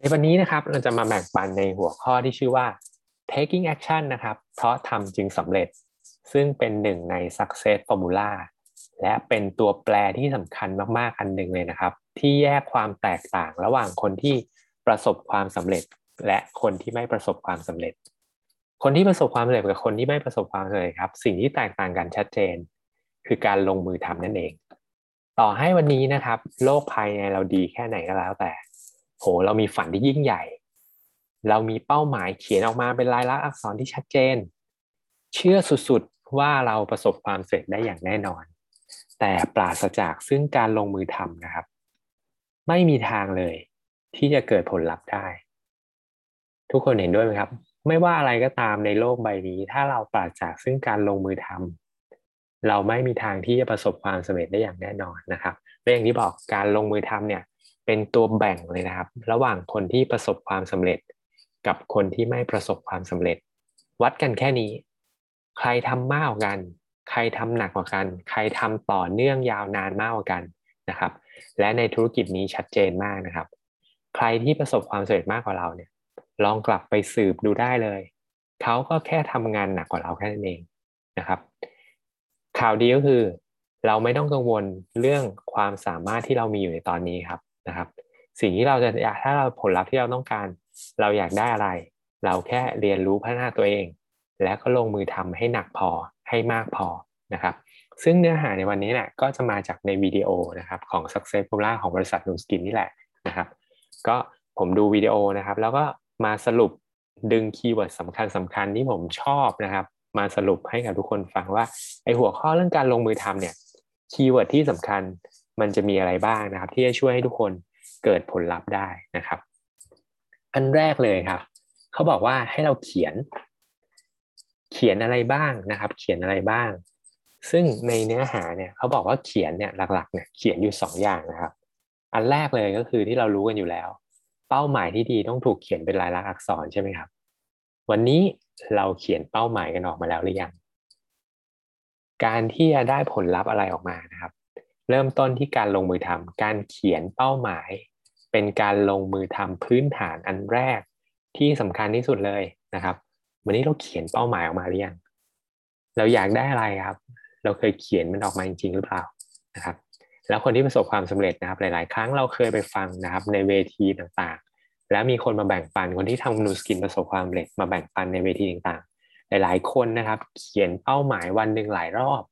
ในวันนี้นะครับเราจะมาแบ่งปันในหัวข้อที่ชื่อว่า taking action นะครับ เพราะทำจึงสำเร็จ ซึ่งเป็นหนึ่งใน success formula และเป็นตัวแปรที่สำคัญมากๆ อันหนึ่งเลยนะครับ ที่แยกความแตกต่างระหว่างคนที่ประสบความสำเร็จ และคนที่ไม่ประสบความสำเร็จ คนที่ประสบความสำเร็จกับคนที่ไม่ประสบความสำเร็จครับ สิ่งที่แตกต่างกันชัดเจน คือการลงมือทำนั่นเอง ต่อให้วันนี้นะครับ โลกภายในเราดีแค่ไหนก็แล้วแต่ โหเรามีฝันที่ยิ่งใหญ่ เรามีเป้าหมายเขียนออกมาเป็นลายลักษณ์อักษรที่ชัดเจน เชื่อสุดๆว่าเราประสบความสำเร็จได้อย่างแน่นอน แต่ปราศจากซึ่งการลงมือทำนะครับ ไม่มีทางเลยที่จะเกิดผลลัพธ์ได้ ทุกคนเห็นด้วยไหมครับ ไม่ว่าอะไรก็ตามในโลกใบนี้ ถ้าเราปราศจากซึ่งการลงมือทำเราไม่มีทางที่จะประสบความสำเร็จได้อย่างแน่นอนนะครับและอย่างที่บอกการลงมือทำเนี่ย เป็นตัวแบ่งเลยนะครับ ระหว่างคนที่ประสบความสำเร็จ กับคนที่ไม่ประสบความสำเร็จ วัดกันแค่นี้ ใครทำมากกว่ากัน ใครทำหนักกว่ากัน ใครทำต่อเนื่องยาวนานมากกว่ากันนะครับ และในธุรกิจนี้ชัดเจนมากนะครับ ใครที่ประสบความสำเร็จมากกว่าเราเนี่ย ลองกลับไปสืบดูได้เลยเขาก็แค่ทำงานหนักกว่าเราแค่นั้นเองนะครับ ข่าวดีก็คือ เราไม่ต้องกังวลเรื่องความสามารถที่เรามีอยู่ในตอนนี้ครับ นะครับสิ่งที่เราจะอยากถ้าเราผลลัพธ์ที่เราต้องการ เราอยากได้อะไร เราแค่เรียนรู้พัฒนาตัวเอง แล้วก็ลงมือทำให้หนักพอให้มากพอนะครับซึ่งเนื้อหาในวันนี้แหละก็จะมาจากในวิดีโอนะครับของ Success Formula ของบริษัทนูสกินนี่แหละนะครับก็ผมดูวิดีโอนะครับ แล้วก็มาสรุปดึง keyword สำคัญสำคัญที่ผมชอบนะครับ มาสรุปให้กับทุกคนฟังว่าไอหัวข้อเรื่องการลงมือทำเนี่ย keyword ที่สำคัญ มันจะมีอะไรบ้างนะครับ ที่จะช่วยให้ทุกคนเกิดผลลัพธ์ได้นะครับ อันแรกเลยครับเขาบอกว่าให้เราเขียน เขียนอะไรบ้างนะครับ เขียนอะไรบ้าง ซึ่งในเนื้อหาเนี่ยเขาบอกว่าเขียนเนี่ยหลักๆเนี่ยเขียนอยู่สองอย่างนะครับ อันแรกเลยก็คือที่เรารู้กันอยู่แล้ว เป้าหมายที่ดีต้องถูกเขียนเป็นลายลักษณ์อักษรใช่ไหมครับ วันนี้เราเขียนเป้าหมายกันออกมาแล้วหรือยังการที่จะได้ผลลัพธ์อะไรออกมานะครับ เริ่มต้นที่การลงมือทำการเขียนเป้าหมาย เป็นการลงมือทำพื้นฐานอันแรกที่สำคัญที่สุดเลยนะครับ วันนี้เราเขียนเป้าหมายออกมาหรือยังเราอยากได้อะไรครับ เราเคยเขียนมันออกมาจริงหรือเปล่านะครับ แล้วคนที่ประสบความสำเร็จนะครับ หลาย ๆ ครั้งเราเคยไปฟังนะครับ ในเวทีต่างๆ แล้วมีคนมาแบ่งปันคนที่ทำนูสกินประสบความสำเร็จมาแบ่งปันในเวทีต่างๆ หลาย ๆ คนนะครับ เขียนเป้าหมายวันหนึ่งหลายรอบ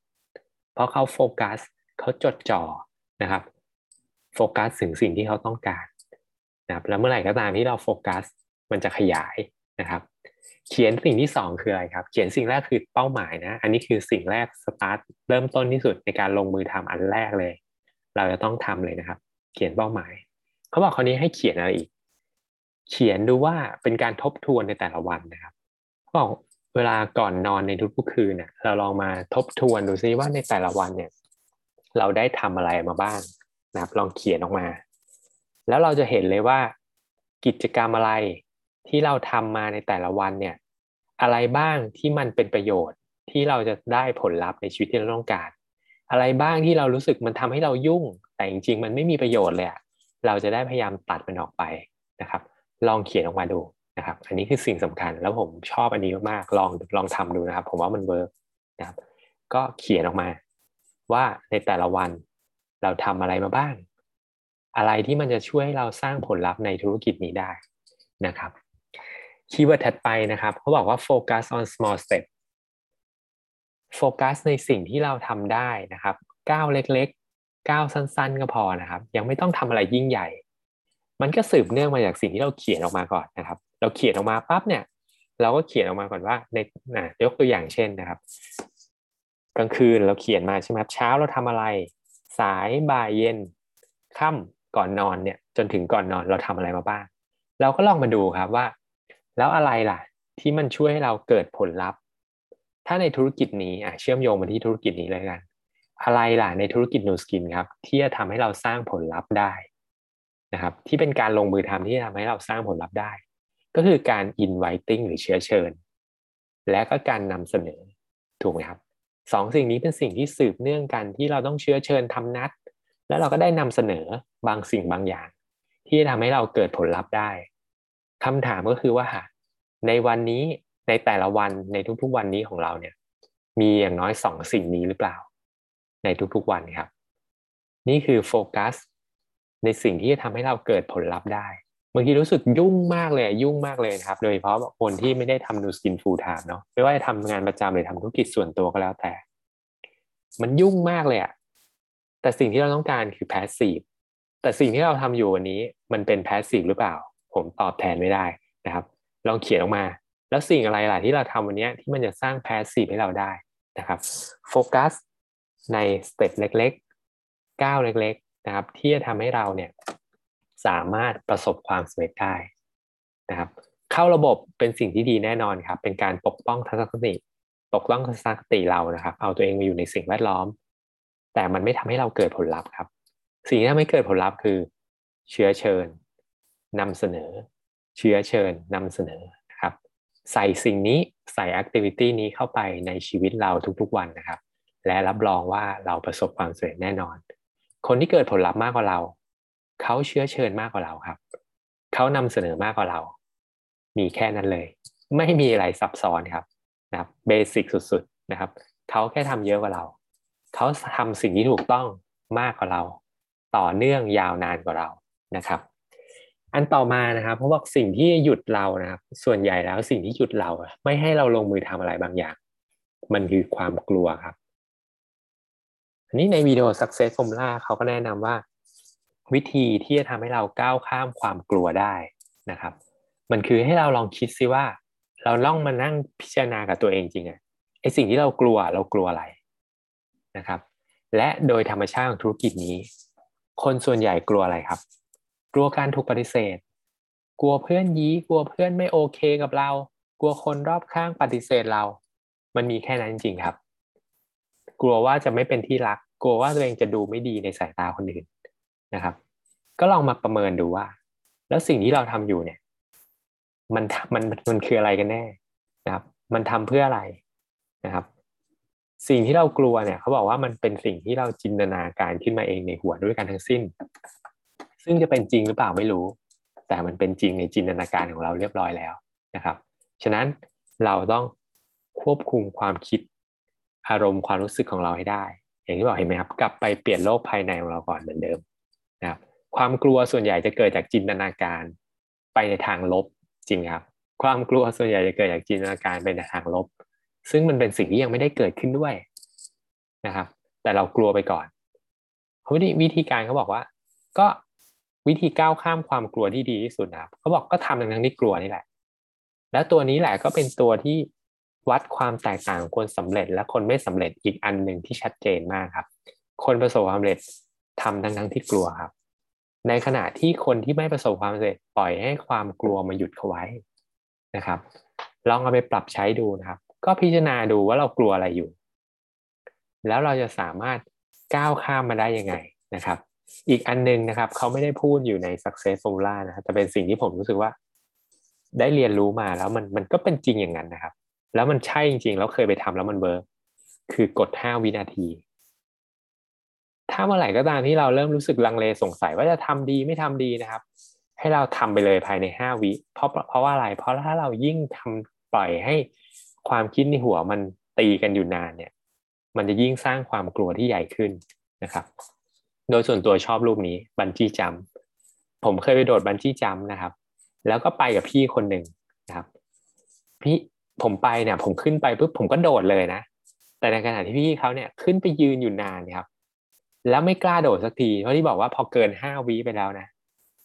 เพราะเขาโฟกัส เขาจดจ่อนะครับ โฟกัสถึงสิ่งที่เขาต้องการนะครับแล้วเมื่อไหร่ก็ตามที่เราโฟกัสมันจะขยายนะครับ เขียนสิ่งที่สองคืออะไรครับ เขียนสิ่งแรกคือเป้าหมายนะ อันนี้คือสิ่งแรกสตาร์ทเริ่มต้นที่สุดในการลงมือทำอันแรกเลย เราจะต้องทำเลยนะครับ เขียนเป้าหมาย เขาบอกคราวนี้ให้เขียนอะไรอีก เขียนดูว่าเป็นการทบทวนในแต่ละวันนะครับบอกเวลาก่อนนอนในทุกๆคืนเนี่ยเราลองมาทบทวนดูซิว่าในแต่ละวันเนี่ย เราได้ทำอะไรมาบ้างนะครับ ลองเขียนออกมา แล้วเราจะเห็นเลยว่า กิจกรรมอะไรที่เราทำมาในแต่ละวันเนี่ย อะไรบ้างที่มันเป็นประโยชน์ที่เราจะได้ผลลัพธ์ในชีวิตที่เราต้องการ อะไรบ้างที่เรารู้สึกมันทำให้เรายุ่ง แต่จริงๆ มันไม่มีประโยชน์เลยอะเราจะได้พยายามตัดมันออกไปนะครับ ลองเขียนออกมาดูนะครับ อันนี้คือสิ่งสำคัญแล้วผมชอบอันนี้มากๆลองลองทำดูนะครับ ผมว่ามันเวิร์กนะครับ ก็เขียนออกมา ว่าในแต่ละวันเราทำอะไรมาบ้าง อะไรที่มันจะช่วยให้เราสร้างผลลัพธ์ในธุรกิจนี้ได้นะครับ keyword ถัดไปนะครับเขาบอกว่า focus on small step โฟกัสในสิ่งที่เราทำได้นะครับก้าวเล็กๆก้าวสั้นๆ ก็พอนะครับ ยังไม่ต้องทำอะไรยิ่งใหญ่ มันก็สืบเนื่องมาจากสิ่งที่เราเขียนออกมาก่อนนะครับ เราเขียนออกมาปั๊บเนี่ย เราก็เขียนออกมาก่อนว่าในนะยกตัวอย่างเช่นนะครับ กลางคืนเราเขียนมาใช่ไหมครับเช้าเราทำอะไร สายบ่ายเย็นค่ำก่อนนอนเนี่ยจนถึงก่อนนอนเราทำอะไรมาบ้าง เราก็ลองมาดูครับว่า แล้วอะไรล่ะ ที่มันช่วยให้เราเกิดผลลัพธ์ ถ้าในธุรกิจนี้อะเชื่อมโยงมาที่ธุรกิจนี้เลยกัน อะไรล่ะในธุรกิจนูสกินครับ ที่จะทำให้เราสร้างผลลัพธ์ได้นะครับ ที่เป็นการลงมือทำที่จะทำให้เราสร้างผลลัพธ์ได้ ก็คือการ inviting หรือเชื้อเชิญ และก็การนำเสนอถูกไหมครับ สองสิ่งนี้เป็นสิ่งที่สืบเนื่องกันที่เราต้องเชื้อเชิญทำนัด แล้วเราก็ได้นำเสนอบางสิ่งบางอย่าง ที่จะทำให้เราเกิดผลลัพธ์ได้คำถามก็คือว่า ในวันนี้ในแต่ละวันในทุกๆวันนี้ของเราเนี่ย มีอย่างน้อยสองสิ่งนี้หรือเปล่า ในทุกๆวันครับ นี่คือโฟกัสในสิ่งที่จะทำให้เราเกิดผลลัพธ์ได้ บางทีรู้สึกยุ่งมากเลยยุ่งมากเลยครับ โดยเฉพาะคนที่ไม่ได้ทำ Nu Skin full time เนาะไม่ว่าจะทำงานประจำหรือทำธุรกิจส่วนตัวก็แล้วแต่ มันยุ่งมากเลยอะแต่สิ่งที่เราต้องการคือ passive แต่สิ่งที่เราทำอยู่วันนี้มันเป็น passive หรือเปล่า ผมตอบแทนไม่ได้นะครับ ลองเขียนออกมา แล้วสิ่งอะไรล่ะที่เราทำวันนี้ที่มันจะสร้าง passive ให้เราได้นะครับโฟกัสใน step เล็กๆก้าวเล็ก ๆ นะครับ ที่จะทำให้เราเนี่ย สามารถประสบความสำเร็จได้นะครับ เข้าระบบเป็นสิ่งที่ดีแน่นอนครับ เป็นการปกป้องทัศนคติ ปกป้องทัศนคติเรานะครับ เอาตัวเองมาอยู่ในสิ่งแวดล้อม แต่มันไม่ทำให้เราเกิดผลลัพธ์ครับ สิ่งที่ทำให้เกิดผลลัพธ์คือ เชื้อเชิญนำเสนอ เชื้อเชิญนำเสนอนะครับ ใส่สิ่งนี้ใส่แอคทิวิตี้นี้เข้าไปในชีวิตเราทุกๆวันนะครับ และรับรองว่าเราประสบความสำเร็จแน่นอน คนที่เกิดผลลัพธ์มากกว่าเรา เขาเชื้อเชิญมากกว่าเราครับ เขานำเสนอมากกว่าเรา มีแค่นั้นเลย ไม่มีอะไรซับซ้อนครับนะครับเบสิกสุดๆนะครับ เขาแค่ทำเยอะกว่าเรา เขาทำสิ่งที่ถูกต้องมากกว่าเรา ต่อเนื่องยาวนานกว่าเรานะครับ อันต่อมานะครับเพราะว่าสิ่งที่หยุดเรานะครับ ส่วนใหญ่แล้วสิ่งที่หยุดเรา ไม่ให้เราลงมือทำอะไรบางอย่าง มันคือความกลัวครับอันนี้ในวิดีโอ Success Formula เขาก็แนะนำว่า วิธีที่จะทำให้เราก้าวข้ามความกลัวได้นะครับ มันคือให้เราลองคิดซิว่า เราล่องมานั่งพิจารณากับตัวเองจริงอะไอสิ่งที่เรากลัวเรากลัวอะไรนะครับ และโดยธรรมชาติของธุรกิจนี้ คนส่วนใหญ่กลัวอะไรครับ กลัวการถูกปฏิเสธ กลัวเพื่อนยี้กลัวเพื่อนไม่โอเคกับเรา กลัวคนรอบข้างปฏิเสธเรา มันมีแค่นั้นจริงครับ กลัวว่าจะไม่เป็นที่รัก กลัวว่าตัวเองจะดูไม่ดีในสายตาคนอื่น นะครับ ก็ลองมาประเมินดูว่า แล้วสิ่งที่เราทำอยู่เนี่ย มันมันมันคืออะไรกันแน่นะครับ มันทำเพื่ออะไรนะครับ สิ่งที่เรากลัวเนี่ย เขาบอกว่ามันเป็นสิ่งที่เราจินตนาการขึ้นมาเองในหัวด้วยกันทั้งสิ้น ซึ่งจะเป็นจริงหรือเปล่าไม่รู้ แต่มันเป็นจริงในจินตนาการของเราเรียบร้อยแล้วนะครับ ฉะนั้นเราต้องควบคุมความคิดอารมณ์ความรู้สึกของเราให้ได้ อย่างที่บอกเห็นไหมครับ กลับไปเปลี่ยนโลกภายในของเราก่อนเหมือนเดิม นะครับความกลัวส่วนใหญ่จะเกิดจากจินตนาการไปในทางลบจริงครับ ความกลัวส่วนใหญ่จะเกิดจากจินตนาการไปในทางลบ ซึ่งมันเป็นสิ่งที่ยังไม่ได้เกิดขึ้นด้วยนะครับ แต่เรากลัวไปก่อนวิธีวิธีการเขาบอกว่า ก็วิธีก้าวข้ามความกลัวที่ดีที่สุดนะครับเขาบอกก็ทำทั้งที่กลัวนี่แหละ แล้วตัวนี้แหละก็เป็นตัวที่วัดความแตกต่างของคนสำเร็จและคนไม่สำเร็จอีกอันหนึ่งที่ชัดเจนมากครับ คนประสบความสำเร็จ ทำทั้งทั้งที่กลัวครับ ในขณะที่คนที่ไม่ประสบความสำเร็จปล่อยให้ความกลัวมาหยุดเขาไว้นะครับ ลองเอาไปปรับใช้ดูนะครับ ก็พิจารณาดูว่าเรากลัวอะไรอยู่ แล้วเราจะสามารถก้าวข้ามมาได้ยังไงนะครับ อีกอันนึงนะครับเขาไม่ได้พูดอยู่ใน success formula นะครับแต่เป็นสิ่งที่ผมรู้สึกว่า ได้เรียนรู้มาแล้วมันมันก็เป็นจริงอย่างนั้นนะครับ แล้วมันใช่จริงๆแล้วเคยไปทำแล้วมันเวิร์กคือกด 5 วินาที ถ้าเมื่อไหร่ก็ตามที่เราเริ่มรู้สึกลังเลสงสัยว่าจะทำดีไม่ทำดีนะครับ ให้เราทำไปเลยภายในห้าวิเพราะเพราะว่าอะไร เพราะถ้าเรายิ่งทำปล่อยให้ความคิดในหัวมันตีกันอยู่นานเนี่ย มันจะยิ่งสร้างความกลัวที่ใหญ่ขึ้นนะครับ โดยส่วนตัวชอบรูปนี้บันจี้จัมผมเคยไปโดดบันจี้จัมนะครับ แล้วก็ไปกับพี่คนหนึ่งนะครับ พี่ผมไปเนี่ย ผมขึ้นไปปุ๊บผมก็โดดเลยนะ แต่ในขณะที่พี่เขาเนี่ยขึ้นไปยืนอยู่นานครับ แล้วไม่กล้าโดดสักทีเพราะที่บอกว่าพอเกินห้าวิไปแล้วนะ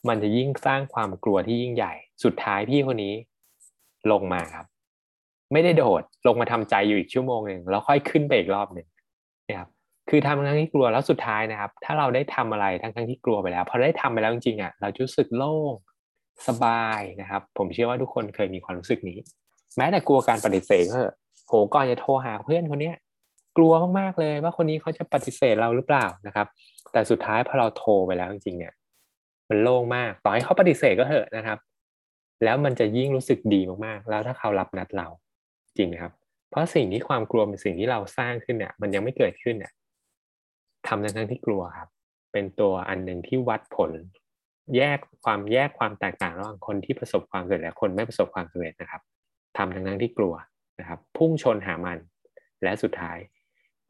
มันจะยิ่งสร้างความกลัวที่ยิ่งใหญ่ สุดท้ายพี่คนนี้ลงมาครับ ไม่ได้โดดลงมาทำใจอยู่อีกชั่วโมงหนึ่งแล้วค่อยขึ้นไปอีกรอบหนึ่งนะครับคือทำทั้งที่กลัวแล้วสุดท้ายนะครับ ถ้าเราได้ทำอะไรทั้งทั้งที่กลัวไปแล้วพอได้ทำไปแล้วจริงๆอะเรารู้สึกโล่งสบายนะครับ ผมเชื่อว่าทุกคนเคยมีความรู้สึกนี้ แม้แต่กลัวการปฏิเสธก็โหก่อนจะโทรหาเพื่อนคนเนี้ย กลัวมากๆเลยว่าคนนี้เขาจะปฏิเสธเราหรือเปล่านะครับ แต่สุดท้ายพอเราโทรไปแล้วจริงๆเนี่ย มันโล่งมากต่อให้เขาปฏิเสธก็เถอะนะครับ แล้วมันจะยิ่งรู้สึกดีมากๆ แล้วถ้าเขารับนัดเราจริงครับ เพราะสิ่งที่ความกลัวเป็นสิ่งที่เราสร้างขึ้นเนี่ย มันยังไม่เกิดขึ้นเนี่ยทำในทั้งที่กลัวครับ เป็นตัวอันหนึ่งที่วัดผล แยกความแยกความแตกต่างระหว่างคนที่ประสบความสำเร็จและคนไม่ประสบความสำเร็จนะครับทำทั้งนั้นที่กลัวนะครับ พุ่งชนหามันและสุดท้าย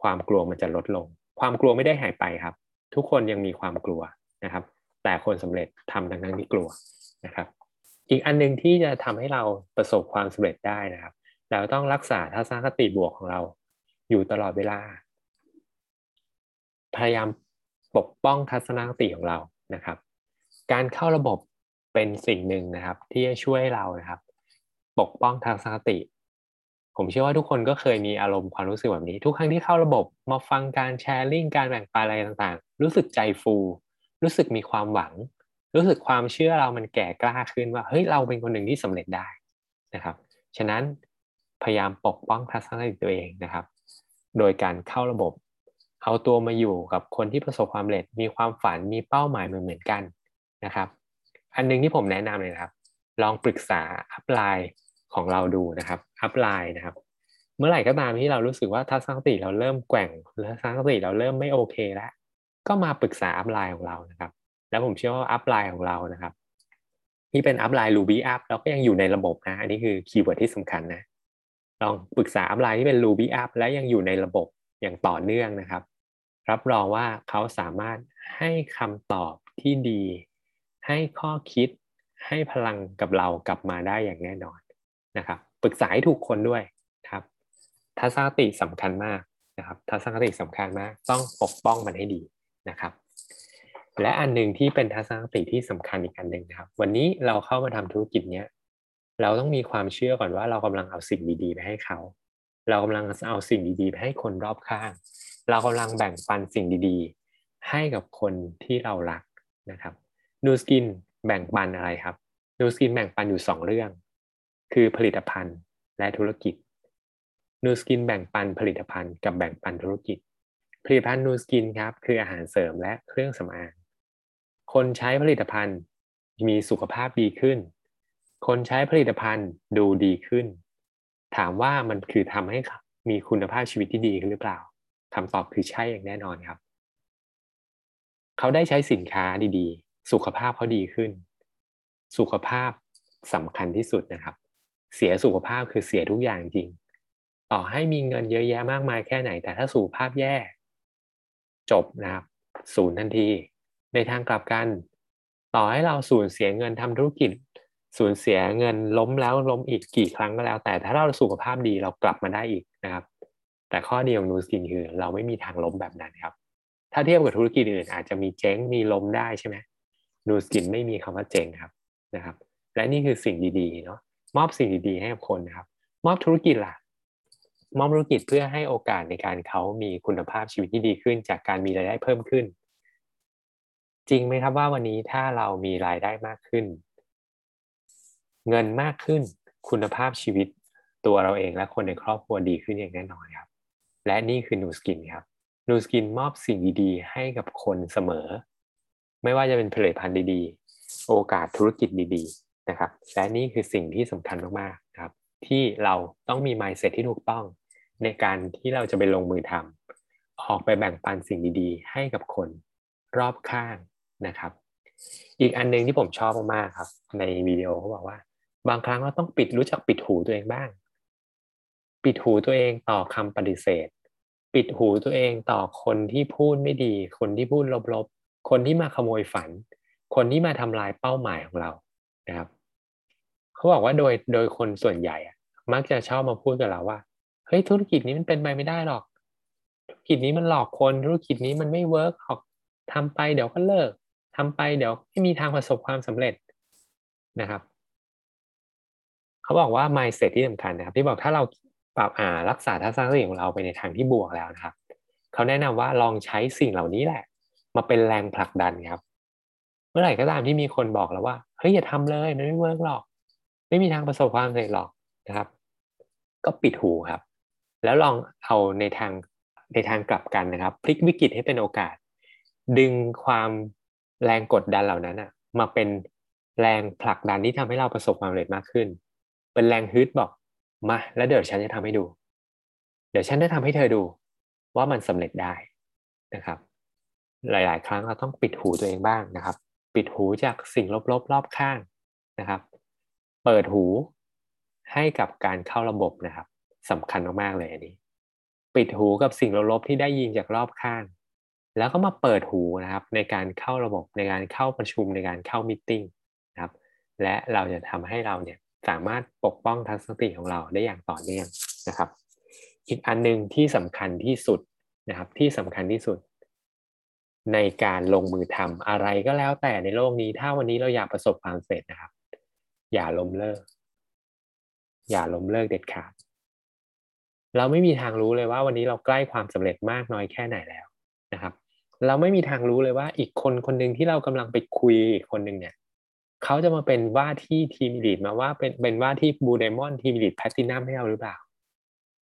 ความกลัวมันจะลดลง ความกลัวไม่ได้หายไปครับ ทุกคนยังมีความกลัวนะครับ แต่คนสำเร็จทำทั้งนั้นที่กลัวนะครับ อีกอันหนึ่งที่จะทำให้เราประสบความสำเร็จได้นะครับ เราต้องรักษาทัศนคติบวกของเรา อยู่ตลอดเวลา พยายามปกป้องทัศนคติของเรานะครับ การเข้าระบบเป็นสิ่งหนึ่งนะครับ ที่จะช่วยเรานะครับ ปกป้องทัศนคติ ผมเชื่อว่าทุกคนก็เคยมีอารมณ์ความรู้สึกแบบนี้ ทุกครั้งที่เข้าระบบมาฟังการแชร์ลิงการแบ่งปันอะไรต่างๆ รู้สึกใจฟู รู้สึกมีความหวัง รู้สึกความเชื่อเรามันแก่กล้าขึ้นว่าเฮ้ยเราเป็นคนหนึ่งที่สำเร็จได้นะครับ ฉะนั้นพยายามปกป้องทัศนคติตัวเองนะครับ โดยการเข้าระบบ เอาตัวมาอยู่กับคนที่ประสบความสำเร็จ มีความฝันมีเป้าหมายเหมือนเหมือนกันนะครับ อันนึงที่ผมแนะนำเลยนะครับ ลองปรึกษา upline ของเราดูนะครับ upline นะครับ เมื่อไหร่ก็ตามที่เรารู้สึกว่าทัศนคติเราเริ่มแกว่งทัศนคติเราเริ่มไม่โอเคแล้วก็มาปรึกษา upline ของเรานะครับ แล้วผมเชื่อว่า upline ของเรานะครับที่เป็น upline Ruby Up เราก็ยังอยู่ในระบบนะอันนี้คือ keyword ที่สำคัญนะลองปรึกษาอัพไลน์ที่เป็น Ruby Up และยังอยู่ในระบบอย่างต่อเนื่องนะครับ รับรองว่าเขาสามารถให้คำตอบที่ดี ให้ข้อคิดให้พลังกับเรากลับมาได้อย่างแน่นอน นะครับปรึกษาให้ถูกคนด้วยครับทัศนคติสำคัญมากนะครับทัศนคติสำคัญมาก ต้องปกป้องมันให้ดีนะครับ และอันหนึ่งที่เป็นทัศนคติที่สำคัญอีกอันหนึ่งนะครับ วันนี้เราเข้ามาทำธุรกิจเนี้ยเราต้องมีความเชื่อก่อนว่าเรากำลังเอาสิ่งดีๆไปให้เขา เรากำลังเอาสิ่งดีๆไปให้คนรอบข้าง เรากำลังแบ่งปันสิ่งดีๆ ให้กับคนที่เรารักนะครับ Nu Skin แบ่งปันอะไรครับ Nu Skin แบ่งปันอยู่ 2 เรื่อง คือผลิตภัณฑ์และธุรกิจ Nu Skin แบ่งปันผลิตภัณฑ์กับแบ่งปันธุรกิจ ผลิตภัณฑ์ Nu Skin ครับคืออาหารเสริมและเครื่องสำอาง คนใช้ผลิตภัณฑ์มีสุขภาพดีขึ้น คนใช้ผลิตภัณฑ์ดูดีขึ้น ถามว่ามันคือทำให้มีคุณภาพชีวิตที่ดีขึ้นหรือเปล่าคำตอบคือใช่อย่างแน่นอนครับ เขาได้ใช้สินค้าดีๆ สุขภาพเขาดีขึ้น สุขภาพสำคัญที่สุดนะครับ เสียสุขภาพคือเสียทุกอย่างจริง ต่อให้มีเงินเยอะแยะมากมายแค่ไหน แต่ถ้าสุขภาพแย่ จบนะครับศูนย์ทันที ในทางกลับกัน ต่อให้เราสูญเสียเงินทำธุรกิจ สูญเสียเงินล้มแล้วล้มอีกกี่ครั้งก็แล้ว แต่ถ้าเราสุขภาพดีเรากลับมาได้อีกนะครับ แต่ข้อดีของนูสกินคือเราไม่มีทางล้มแบบนั้นครับ ถ้าเทียบกับธุรกิจอื่นอาจจะมีเจ๊งมีล้มได้ใช่ไหมนูสกินไม่มีคำว่าเจ๊งครับนะครับ และนี่คือสิ่งดีๆเนาะ มอบสิ่งดีๆให้กับคนนะครับ มอบธุรกิจล่ะ มอบธุรกิจเพื่อให้โอกาสในการเขามีคุณภาพชีวิตที่ดีขึ้น จากการมีรายได้เพิ่มขึ้น จริงไหมครับว่าวันนี้ถ้าเรามีรายได้มากขึ้น เงินมากขึ้น คุณภาพชีวิตตัวเราเองและคนในครอบครัวดีขึ้นอย่างแน่นอนครับ และนี่คือนูสกินครับนูสกินมอบสิ่งดีๆ ให้กับคนเสมอ ไม่ว่าจะเป็นผลิตภัณฑ์ดีๆ โอกาสธุรกิจดีๆ นะครับและนี่คือสิ่งที่สำคัญมากๆครับที่เราต้องมี mindset ที่ถูกต้อง ในการที่เราจะไปลงมือทำออกไปแบ่งปันสิ่งดีๆ ให้กับคนรอบข้างนะครับ อีกอันนึงที่ผมชอบมากๆครับ ในวิดีโอเขาบอกว่า บางครั้งเราต้องปิดรู้จักปิดหูตัวเองบ้าง ปิดหูตัวเองต่อคำปฏิเสธ ปิดหูตัวเองต่อคนที่พูดไม่ดี คนที่พูดลบๆ คนที่มาขโมยฝัน คนที่มาทำลายเป้าหมายของเรา นะครับเขาบอกว่าโดยโดยคนส่วนใหญ่มักจะชอบมาพูดกับเราว่าเฮ้ยธุรกิจนี้มันเป็นไปไม่ได้หรอก ธุรกิจนี้มันหลอกคนธุรกิจนี้มันไม่เวิร์กหรอกทำไปเดี๋ยวก็เลิกทำไปเดี๋ยวไม่มีทางประสบความสำเร็จนะครับเขาบอกว่า mindset ที่สำคัญนะครับ ที่บอกถ้าเราปรับอ่ารักษาทัศนคติของเราไปในทางที่บวกแล้วนะครับเขาแนะนำว่าลองใช้สิ่งเหล่านี้แหละ มาเป็นแรงผลักดันครับ เมื่อไหร่ก็ตามที่มีคนบอกแล้วว่าเฮ้ยอย่าทำเลยมันไม่เวิร์กหรอก ไม่มีทางประสบความสำเร็จหรอกนะครับ ก็ปิดหูครับ แล้วลองเอาในทางในทางกลับกันนะครับ พลิกวิกฤตให้เป็นโอกาส ดึงความแรงกดดันเหล่านั้นอะมาเป็นแรงผลักดันที่ทำให้เราประสบความสำเร็จมากขึ้น เป็นแรงฮึดบอกมาแล้วเดี๋ยวฉันจะทำให้ดู เดี๋ยวฉันจะทำให้เธอดูว่ามันสำเร็จได้นะครับ หลาย ๆ ครั้งเราต้องปิดหูตัวเองบ้างนะครับ ปิดหูจากสิ่งลบๆรอบข้างนะครับ เปิดหูให้กับการเข้าระบบนะครับสำคัญมากๆเลยอันนี้ ปิดหูกับสิ่งลบๆที่ได้ยินจากรอบข้าง แล้วก็มาเปิดหูนะครับในการเข้าระบบในการเข้าประชุมในการเข้ามิ팅นะครับ และเราจะทำให้เราเนี่ยสามารถปกป้องทัศนคติของเราได้อย่างต่อเนื่องนะครับ อีกอันหนึ่งที่สำคัญที่สุดนะครับที่สำคัญที่สุด ในการลงมือทำอะไรก็แล้วแต่ในโลกนี้ ถ้าวันนี้เราอยากประสบความสำเร็จนะครับ อย่าล้มเลิก อย่าล้มเลิกเด็ดขาด เราไม่มีทางรู้เลยว่าวันนี้เราใกล้ความสำเร็จมากน้อยแค่ไหนแล้วนะครับ เราไม่มีทางรู้เลยว่าอีกคนคนหนึ่งที่เรากำลังไปคุยอีกคนหนึ่งเนี่ยเขาจะมาเป็นว่าที่ Team Elite มาว่าเป็นเป็นว่าที่ Blue Diamond Team Elite Platinum ให้เราหรือเปล่า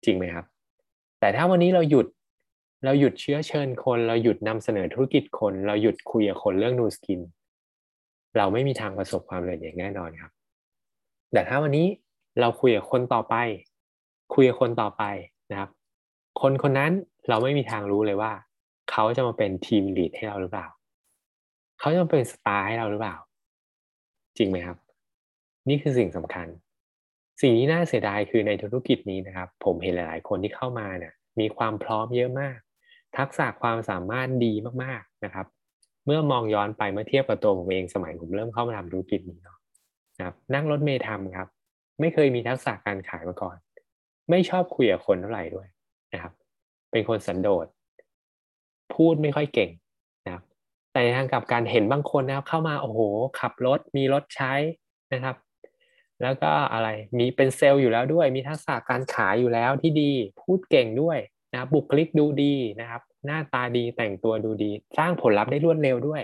จริงไหมครับ แต่ถ้าวันนี้เราหยุด เราหยุดเชื้อเชิญคน เราหยุดนำเสนอธุรกิจคน เราหยุดคุยกับคนเรื่อง Nu Skin เราไม่มีทางประสบความสำเร็จอย่างแน่นอนครับ แต่ถ้าวันนี้เราคุยกับคนต่อไป คุยกับคนต่อไปนะครับ คนคนนั้นเราไม่มีทางรู้เลยว่า เขาจะมาเป็น Team Elite ให้เราหรือเปล่า เขาจะมาเป็นสตาร์ให้เราหรือเปล่า จริงไหมครับ นี่คือสิ่งสำคัญ สิ่งที่น่าเสียดายคือในธุรกิจนี้นะครับ ผมเห็นหลาย ๆ คนที่เข้ามาเนี่ยมีความพร้อมเยอะมาก ทักษะความสามารถดีมากๆนะครับ เมื่อมองย้อนไปเมื่อเทียบกับตัวผมเองสมัยผมเริ่มเข้ามาทำธุรกิจนี้เนาะนะครับนั่งรถเมล์ทำครับ ไม่เคยมีทักษะการขายมาก่อน ไม่ชอบคุยกับคนเท่าไหร่ด้วยนะครับ เป็นคนสันโดษ พูดไม่ค่อยเก่งนะครับ แต่ทางกับการเห็นบางคนนะครับ เข้ามาโอ้โห ขับรถมีรถใช้นะครับแล้วก็อะไรมีเป็นเซลล์อยู่แล้วด้วย มีทักษะการขายอยู่แล้วที่ดี พูดเก่งด้วย นะบุคลิกดูดีนะครับ หน้าตาดีแต่งตัวดูดี สร้างผลลัพธ์ได้รวดเร็วด้วย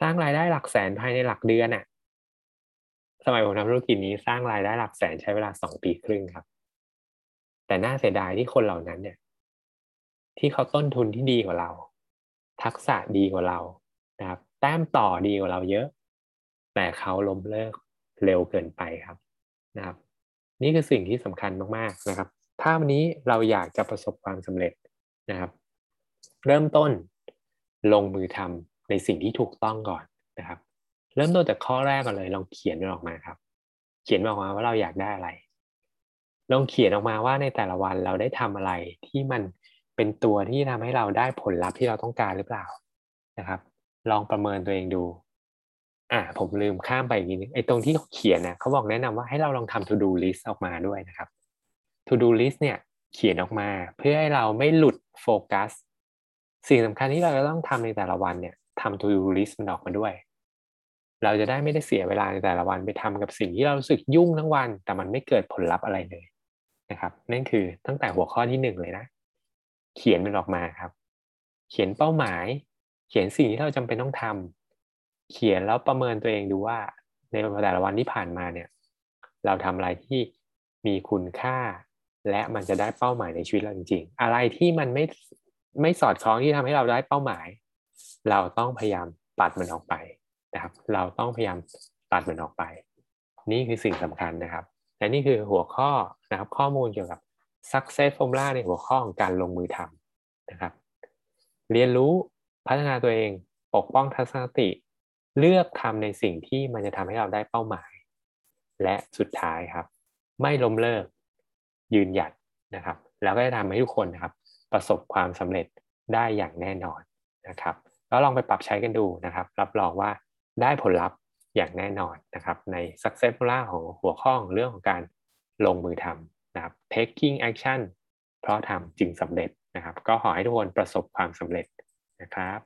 สร้างรายได้หลักแสนภายในหลักเดือนอะ่ะ สมัยผมทำธุรกิจนี้สร้างรายได้หลักแสนใช้เวลาสองปีครึ่งครับ แต่น่าเสียดายที่คนเหล่านั้นเนี่ย ที่เขาต้นทุนที่ดีกว่าเรา ทักษะดีกว่าเรานะครับ แต้มต่อดีกว่าเราเยอะ แต่เขาล้มเลิกเร็วเกินไปครับนะครับ นี่คือสิ่งที่สำคัญมากๆนะครับ ถ้าวันนี้เราอยากจะประสบความสำเร็จนะครับ เริ่มต้นลงมือทำในสิ่งที่ถูกต้องก่อนนะครับ เริ่มต้นจากข้อแรกก่อนเลยลองเขียนมันออกมาครับ เขียนออกมาว่าเราอยากได้อะไร ลองเขียนออกมาว่าในแต่ละวันเราได้ทำอะไรที่มันเป็นตัวที่ทำให้เราได้ผลลัพธ์ที่เราต้องการหรือเปล่านะครับ ลองประเมินตัวเองดูอ่าผมลืมข้ามไปอีกนิดนึงไอ้ตรงที่เขาเขียนนะเขาบอกแนะนำว่าให้เราลองทำ to do list ออกมาด้วยนะครับ to do list เนี่ยเขียนออกมาเพื่อให้เราไม่หลุดโฟกัส สิ่งสำคัญที่เราจะต้องทำในแต่ละวันเนี่ยทำ to do list มันออกมาด้วย เราจะได้ไม่ได้เสียเวลาในแต่ละวันไปทำกับสิ่งที่เรารู้สึกยุ่งทั้งวัน แต่มันไม่เกิดผลลัพธ์อะไรเลยนะครับ นั่นคือตั้งแต่หัวข้อที่หนึ่งเลยนะ เขียนมันออกมาครับ เขียนเป้าหมาย เขียนสิ่งที่เราจำเป็นต้องทำเขียนแล้วประเมินตัวเองดูว่าในแต่ละวันที่ผ่านมาเนี่ย เราทำอะไรที่มีคุณค่า และมันจะได้เป้าหมายในชีวิตเราจริงๆ อะไรที่มันไม่ไม่สอดคล้องที่ทำให้เราได้เป้าหมาย เราต้องพยายามตัดมันออกไปนะครับ เราต้องพยายามตัดมันออกไป นี่คือสิ่งสำคัญนะครับและนี่คือหัวข้อนะครับข้อมูลเกี่ยวกับ success formula ในหัวข้อของการลงมือทำนะครับ เรียนรู้พัฒนาตัวเองปกป้องทัศนคติ เลือกทำในสิ่งที่มันจะทำให้เราได้เป้าหมาย และสุดท้ายครับ ไม่ล้มเลิก ยืนหยัดนะครับ แล้วก็จะทำให้ทุกคนนะครับ ประสบความสำเร็จได้อย่างแน่นอนนะครับแล้วลองไปปรับใช้กันดูนะครับ รับรองว่าได้ผลลัพธ์อย่างแน่นอนนะครับ ใน success formula ของหัวข้อของเรื่องของการลงมือทำนะครับ taking action เพราะทำจึงสำเร็จนะครับ ก็ขอให้ทุกคนประสบความสำเร็จนะครับ